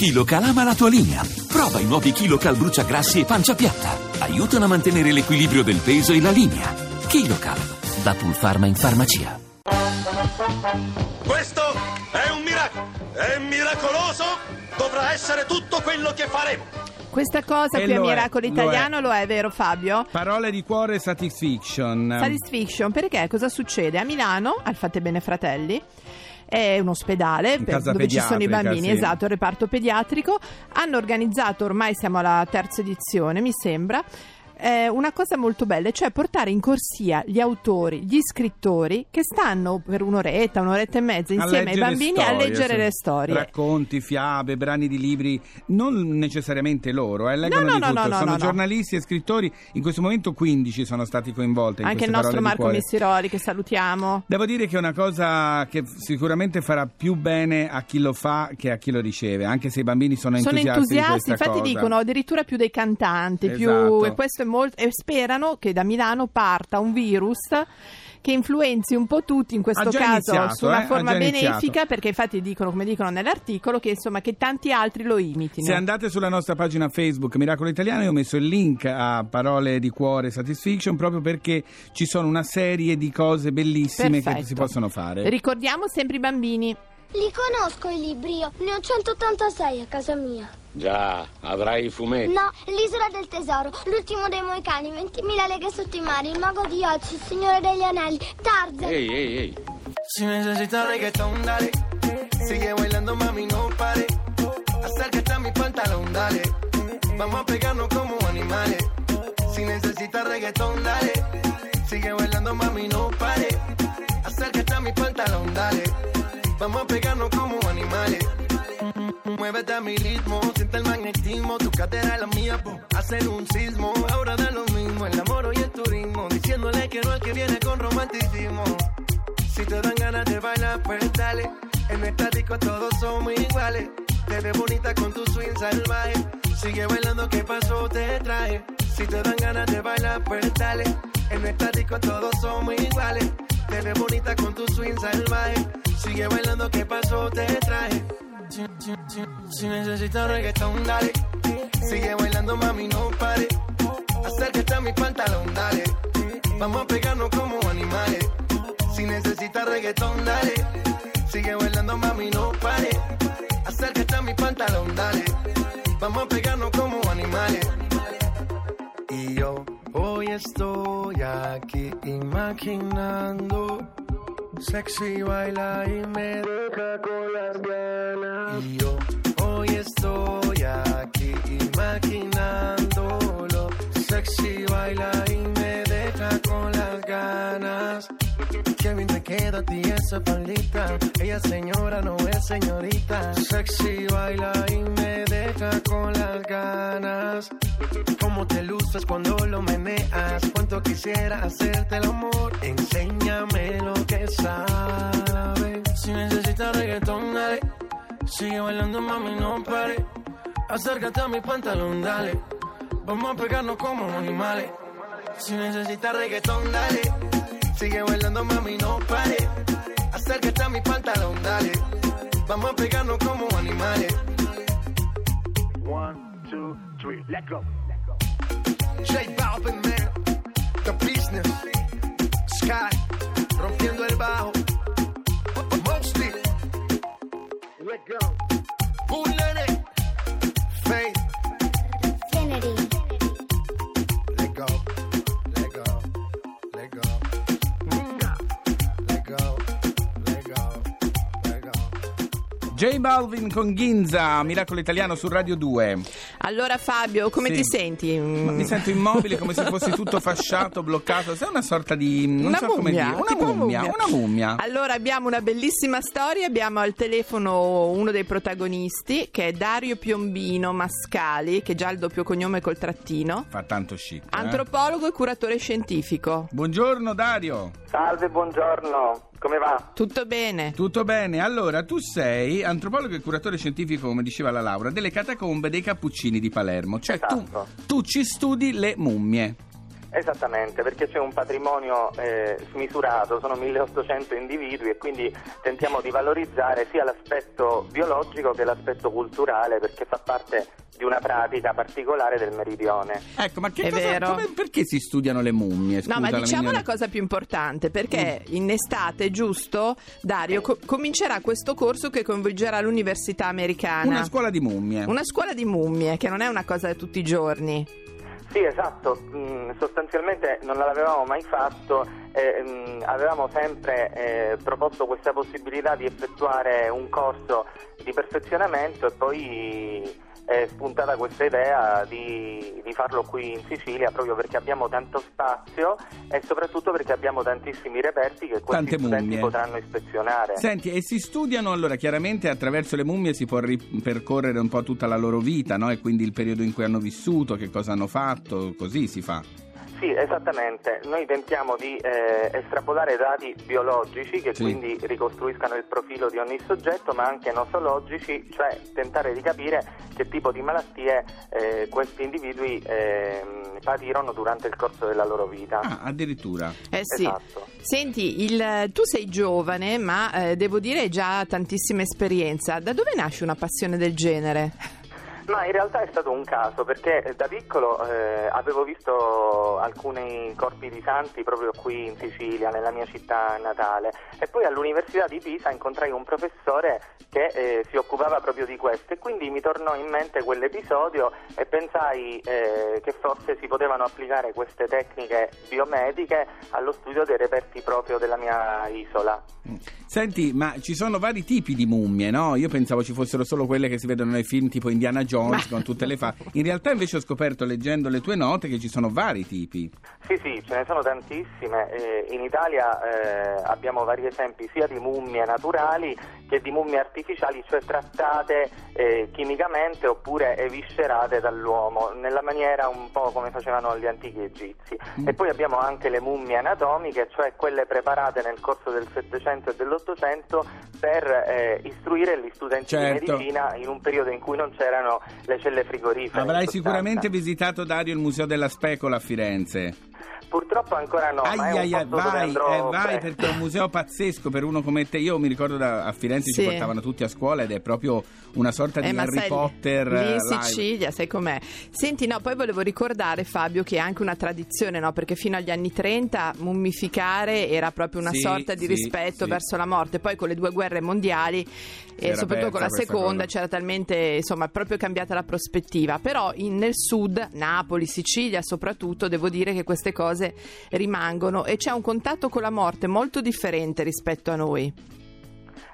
KiloCal ama la tua linea. Prova i nuovi KiloCal bruciagrassi e pancia piatta. Aiutano a mantenere l'equilibrio del peso e la linea. KiloCal, da Pulpharma in farmacia. Questo è un miracolo. È miracoloso. Dovrà essere tutto quello che faremo. Questa cosa E qui a lo è, Miracolo lo Italiano è. lo è, vero Fabio? Parole di cuore Satisfiction. Satisfiction, perché cosa succede? A Milano, al Fatte Bene Fratelli, è un ospedale per- dove ci sono i pediatrica, bambini, sì. esatto, il reparto pediatrico. Hanno organizzato, ormai siamo alla terza edizione, mi sembra. Eh, una cosa molto bella, cioè portare in corsia gli autori, gli scrittori che stanno per un'oretta, un'oretta e mezza A insieme ai bambini a storie, leggere sì. le storie. Racconti, fiabe, brani di libri, non necessariamente loro, eh, leggono No, no, di no, tutto. no, no, sono no, no. giornalisti e scrittori, in questo momento 15 sono stati coinvolti in Anche il nostro di Marco cuore. Missiroli che salutiamo. Devo dire che è una cosa che sicuramente farà più bene a chi lo fa che a chi lo riceve, anche se i bambini sono Sono entusiasti, di entusiasti, questa infatti cosa. dicono addirittura più dei cantanti, più- Esatto. e questo è molto e sperano che da Milano parta un virus che influenzi un po' tutti, in questo caso iniziato, su una eh, forma già iniziato. benefica, perché infatti dicono, come dicono nell'articolo, che insomma che tanti altri lo imitino. Se andate sulla nostra pagina Facebook Miracolo Italiano, io ho messo il link a Parole di Cuore Satisfiction proprio perché ci sono una serie di cose bellissime che Perfetto. si possono fare. Ricordiamo sempre i bambini. Li conosco i libri io, ne ho 186 a casa mia. Già, avrai i fumetti. No, l'isola del tesoro, l'ultimo dei moicani, 20.000 leghe sotto i mari, il mago di Oz, il signore degli anelli, Tarzan. Ehi, ehi, ehi. Si necesita reggaetón, dale. Sigue bailando, mami, no pare. Acércate a mi pantalón, dale. Vamos a pegarnos como animales. Si necesitas reggaetón, dale. Sigue bailando, mami, no pare. Acércate a mi pantalón, dale. Vamos a pegarnos como animales. Muévete a mi ritmo, siente el magnetismo, tu cadera la mía, boom, hacen un sismo, ahora da lo mismo, el amor y el turismo, diciéndole que no al que viene con romanticismo. Si te dan ganas de bailar, pues dale, en esta disco todos somos iguales, te ves bonita con tu swing salvaje, sigue bailando, ¿qué pasó? Te traje, si te dan ganas de bailar, pues dale, en esta disco todos somos iguales, te ves bonita con tu swing salvaje, sigue bailando, ¿qué pasó? Te traje. Si, si, si, si necesitas reggaetón, dale. Sigue bailando, mami, no pare. Acércate a mi pantalón, dale. Vamos a pegarnos como animales. Si necesitas reggaetón, dale. Sigue bailando, mami, no pare. Acércate a mi pantalón, dale. Vamos a pegarnos como animales. Y yo hoy estoy aquí imaginando. Sexy baila y me deja con las ganas. Y yo hoy estoy aquí imaginándolo. Sexy baila y me deja con las ganas. Qué bien te queda a ti esa palita. Ella señora no es señorita. Sexy baila y me deja con las ganas. Cómo te luces cuando lo meneas. Cuánto quisiera hacerte el amor. Sigue bailando, mami, no pare. Acércate a mi pantalón, dale. Vamos a pegarnos como animales. Si necesitas reggaetón, dale. Sigue bailando, mami, no pare. Acércate a mi pantalón, dale. Vamos a pegarnos como animales. One, two, three, let go. J Balvin, man. The business. Let go. Bullet. Faith. Kennedy. Let go. Let go. Let go. Let go. Let go. Let go. J Balvin con Ginza, Miracolo Italiano su Radio 2. Allora Fabio, come Sì. ti senti? Ma mi sento immobile come se fossi tutto fasciato, bloccato. Sei una sorta di. Non una so come mummia, dire. Una tipo mummia, una mummia. Allora abbiamo una bellissima storia, abbiamo al telefono uno dei protagonisti che è Dario Piombino Mascali, che già ha il doppio cognome col trattino, Fa tanto chic. eh. antropologo e curatore scientifico. Buongiorno Dario. Salve, buongiorno. Come va? Tutto bene? Tutto bene? Allora, tu sei antropologo e curatore scientifico, come diceva la Laura, delle catacombe dei Cappuccini di Palermo. Cioè, Esatto. tu, tu ci studi le mummie. Esattamente, perché c'è un patrimonio eh, smisurato, sono 1800 individui e quindi tentiamo di valorizzare sia l'aspetto biologico che l'aspetto culturale perché fa parte di una pratica particolare del meridione. Ecco, ma che È cosa, vero. come- perché si studiano le mummie? Scusa, No, ma la diciamo mia- la cosa più importante, perché Mm. in estate, giusto, Dario, co- comincerà questo corso che coinvolgerà l'università americana. Una scuola di mummie. Una scuola di mummie, che non è una cosa da tutti i giorni. Sì, esatto, Mm, sostanzialmente non l'avevamo mai fatto, eh, mm, avevamo sempre eh, proposto questa possibilità di effettuare un corso di perfezionamento e poi è spuntata questa idea di, di farlo qui in Sicilia proprio perché abbiamo tanto spazio e soprattutto perché abbiamo tantissimi reperti che questi Tante studenti mummie. potranno ispezionare. Senti, e si studiano allora chiaramente attraverso le mummie si può ripercorrere un po' tutta la loro vita, no? E quindi il periodo in cui hanno vissuto, che cosa hanno fatto, così si fa. Sì, esattamente. Noi tentiamo di eh, estrapolare dati biologici che Sì. quindi ricostruiscano il profilo di ogni soggetto, ma anche nosologici, cioè tentare di capire che tipo di malattie eh, questi individui ehm, patirono durante il corso della loro vita. Ah, addirittura. Eh sì. Esatto. Senti, il- tu sei giovane, ma eh, devo dire hai già tantissima esperienza. Da dove nasce una passione del genere? Ma in realtà è stato un caso perché da piccolo eh, avevo visto alcuni corpi di santi proprio qui in Sicilia, nella mia città natale e poi all'Università di Pisa incontrai un professore che eh, si occupava proprio di questo e quindi mi tornò in mente quell'episodio e pensai eh, che forse si potevano applicare queste tecniche biomediche allo studio dei reperti proprio della mia isola. Senti, ma ci sono vari tipi di mummie, no? Io pensavo ci fossero solo quelle che si vedono nei film tipo Indiana Jones con tutte le fa. In realtà invece ho scoperto leggendo le tue note che ci sono vari tipi. Sì, sì, ce ne sono tantissime. Eh, in Italia eh, abbiamo vari esempi sia di mummie naturali che di mummie artificiali, cioè trattate eh, chimicamente oppure eviscerate dall'uomo, nella maniera un po' come facevano gli antichi egizi. Mm. E poi abbiamo anche le mummie anatomiche, cioè quelle preparate nel corso del Settecento e dell'Ottocento per eh, istruire gli studenti Certo. di medicina in un periodo in cui non c'erano le celle frigorifere. Avrai sicuramente visitato Dario il Museo della Specola a Firenze. Purtroppo ancora no, ma è Ai, un ai, ai, vai, andrò eh, vai presto. perché è un museo pazzesco per uno come te. Io mi ricordo da, a Firenze Sì. ci portavano tutti a scuola ed è proprio una sorta di Eh, ma Harry sai, Potter. lì eh, in live. Sicilia, sai com'è? Senti, no, poi volevo ricordare Fabio che è anche una tradizione, no? Perché fino agli anni 30 mummificare era proprio una Sì, sorta di sì, rispetto sì. verso la morte. Poi con le due guerre mondiali e era soprattutto con la seconda cosa. c'era talmente, insomma, proprio cambiata la prospettiva. Però in- nel sud, Napoli, Sicilia soprattutto, devo dire che queste cose rimangono e c'è un contatto con la morte molto differente rispetto a noi.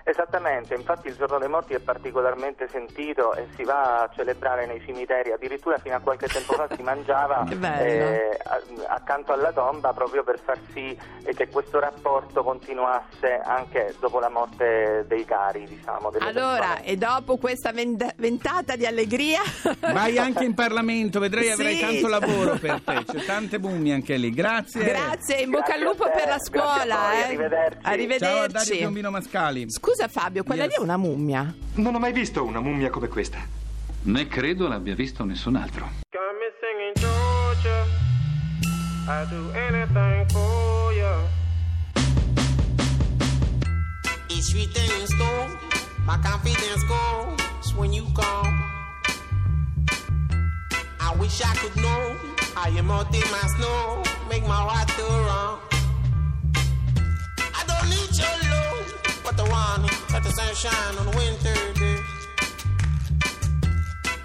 Esattamente, infatti il giorno dei morti è particolarmente sentito e si va a celebrare nei cimiteri, addirittura fino a qualche tempo fa si mangiava eh, accanto alla tomba proprio per far sì eh, che questo rapporto continuasse anche dopo la morte dei cari, diciamo. delle Allora, persone. e dopo questa vend- ventata di allegria, Vai anche in Parlamento, vedrai avrai Sì. tanto lavoro per te. C'è tante mummie anche lì. Grazie. Grazie, in bocca al lupo per la scuola. voi, eh. arrivederci. Ciao a Dario Arrivederci. Piombino Mascali. Scusa Fabio, quella Yes. lì è una mummia. Non ho mai visto una mummia come questa. Né credo l'abbia visto nessun altro. Got me singing Georgia. I do anything for ya. Each street in stone, my confidence goes when you come. I wish I could know how you melt in my snow, make my heart to run. I don't need your love, the one let the sunshine on a winter day.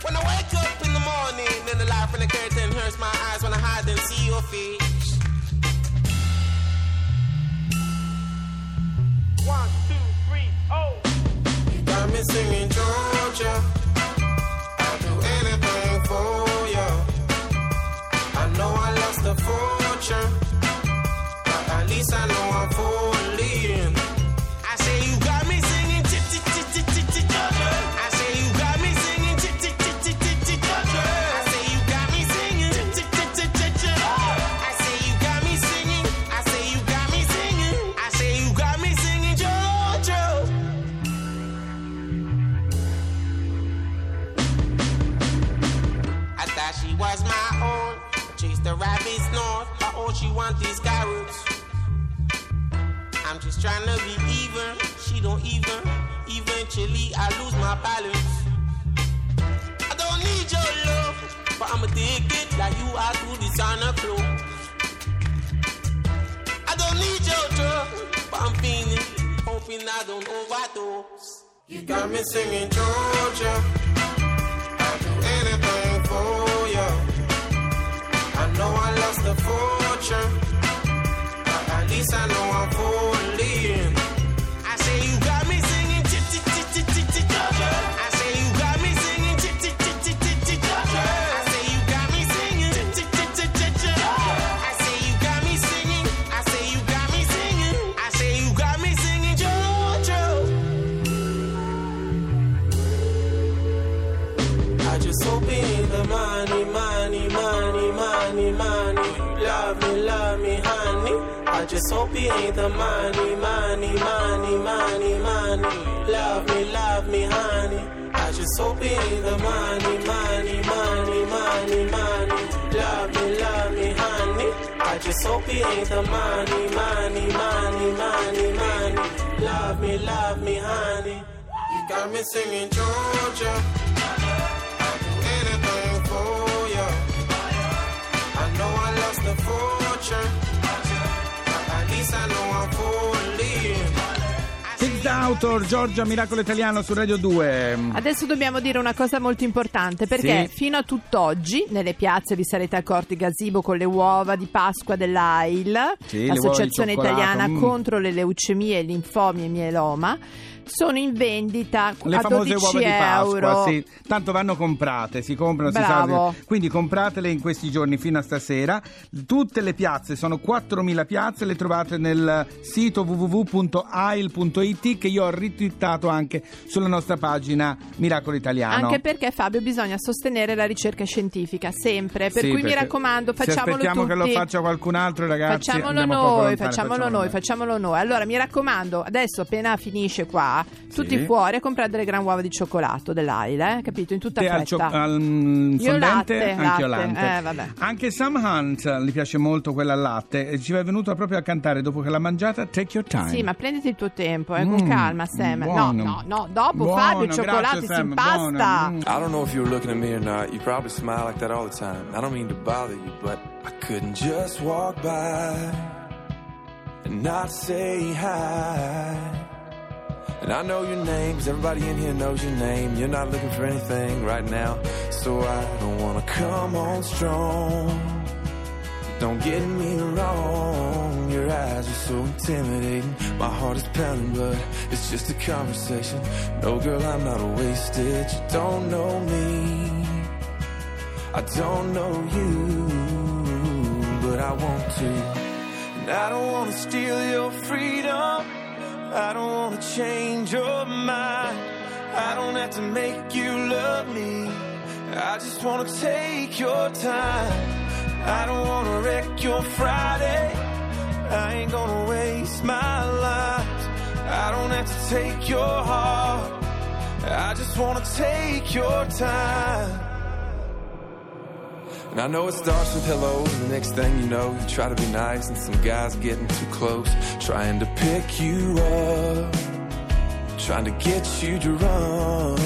When I wake up in the morning, then the light from the curtain hurts my eyes when I hide and see your face. One, two, three, oh. You got me singing Georgia. I'll do anything for you. I know I lost a fortune, but at least I know All she want is carrots. I'm just trying to be even. She don't even. Eventually, I lose my balance. I don't need your love, but I'm addicted like you are to designer clothes. I don't need your drug, but I'm feeling, hoping I don't overdose. You got me singing Georgia. I'll do anything for you. Know I lost a fortune, but at least I know I'm falling. Just hope it ain't the money, money, money, money, money. Love me, love me, honey. I just hope it ain't the money, money, money, money, money. Love me, love me, honey. I just hope it ain't the money, money, money, money, money. Love me, love me, honey. You got me singing Georgia. I'll Six Author, Giorgia Miracolo Italiano su Radio 2. Adesso dobbiamo dire una cosa molto importante perché Sì. fino a tutt'oggi nelle piazze vi sarete accorti gazebo con le uova di Pasqua dell'AIL, Sì, l'Associazione Italiana mm. contro le leucemie, linfomi e mieloma, sono in vendita Le a famose 12 uova di Pasqua, sì. Tanto vanno comprate, si comprano, si Bravo. sa. Quindi compratele in questi giorni fino a stasera. Tutte le piazze, sono 4.000 piazze, le trovate nel sito www.ail.it che io ho ritwittato anche sulla nostra pagina Miracolo Italiano. Anche perché Fabio bisogna sostenere la ricerca scientifica sempre, per Sì, cui mi raccomando Se facciamolo aspettiamo tutti. che lo faccia qualcun altro, ragazzi, Facciamolo noi, lontani, facciamolo noi, facciamolo noi. Allora mi raccomando, adesso appena finisce qua, tutti Sì. fuori a comprare delle gran uova di cioccolato dell'AIL, eh? capito? In tutta Te fretta. al, cio- al mm, Io fondente, latte, anche io latte, latte. eh, vabbè. Anche Sam Hunt gli piace molto quella al latte e ci è venuto proprio a cantare dopo che l'ha mangiata Take Your Time. Sì, ma prenditi il tuo tempo, eh, con Mm, calma, Sam. No, buono. no, no, dopo Buono, Fabio il cioccolato grazie, si Sam, impasta. buono. Mm. I don't know if you were looking at me or not. You probably smile like that all the time. I don't mean to bother you, but I couldn't just walk by and not say hi. And I know your name, 'cause everybody in here knows your name. You're not looking for anything right now, so I don't wanna come on strong. Don't get me wrong, your eyes are so intimidating. My heart is pounding, but it's just a conversation. No, girl, I'm not a wasted. You don't know me, I don't know you, but I want to. And I don't wanna steal your freedom. I don't wanna change your mind. I don't have to make you love me. I just wanna take your time. I don't wanna wreck your Friday. I ain't gonna waste my life. I don't have to take your heart. I just wanna take your time. And I know it starts with hello, and the next thing you know, you try to be nice, and some guy's getting too close, trying to pick you up, trying to get you to run.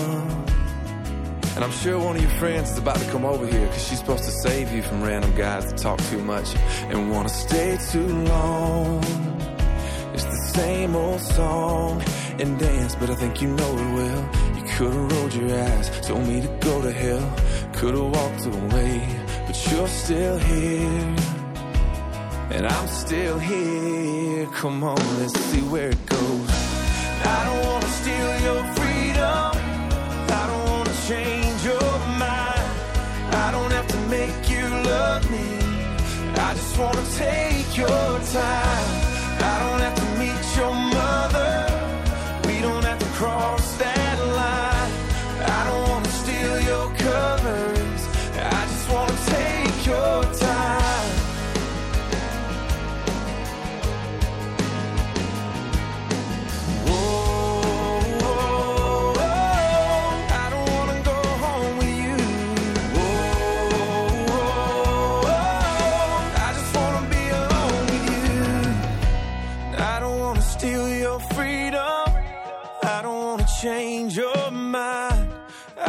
And I'm sure one of your friends is about to come over here, cause she's supposed to save you from random guys that talk too much and wanna stay too long. It's the same old song and dance, but I think you know it well. You could've rolled your eyes, told me to go to hell. Could've walked away, but you're still here. And I'm still here. Come on, let's see where it goes. I don't wanna steal your freedom. I don't wanna change your mind. I don't have to make you love me. I just wanna take your time. I don't have to meet your mother. We don't have to cross mind.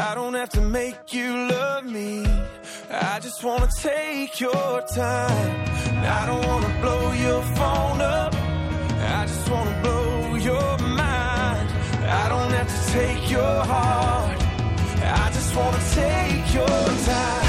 I don't have to make you love me. I just wanna take your time. I don't wanna blow your phone up. I just wanna blow your mind. I don't have to take your heart. I just wanna take your time.